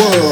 world.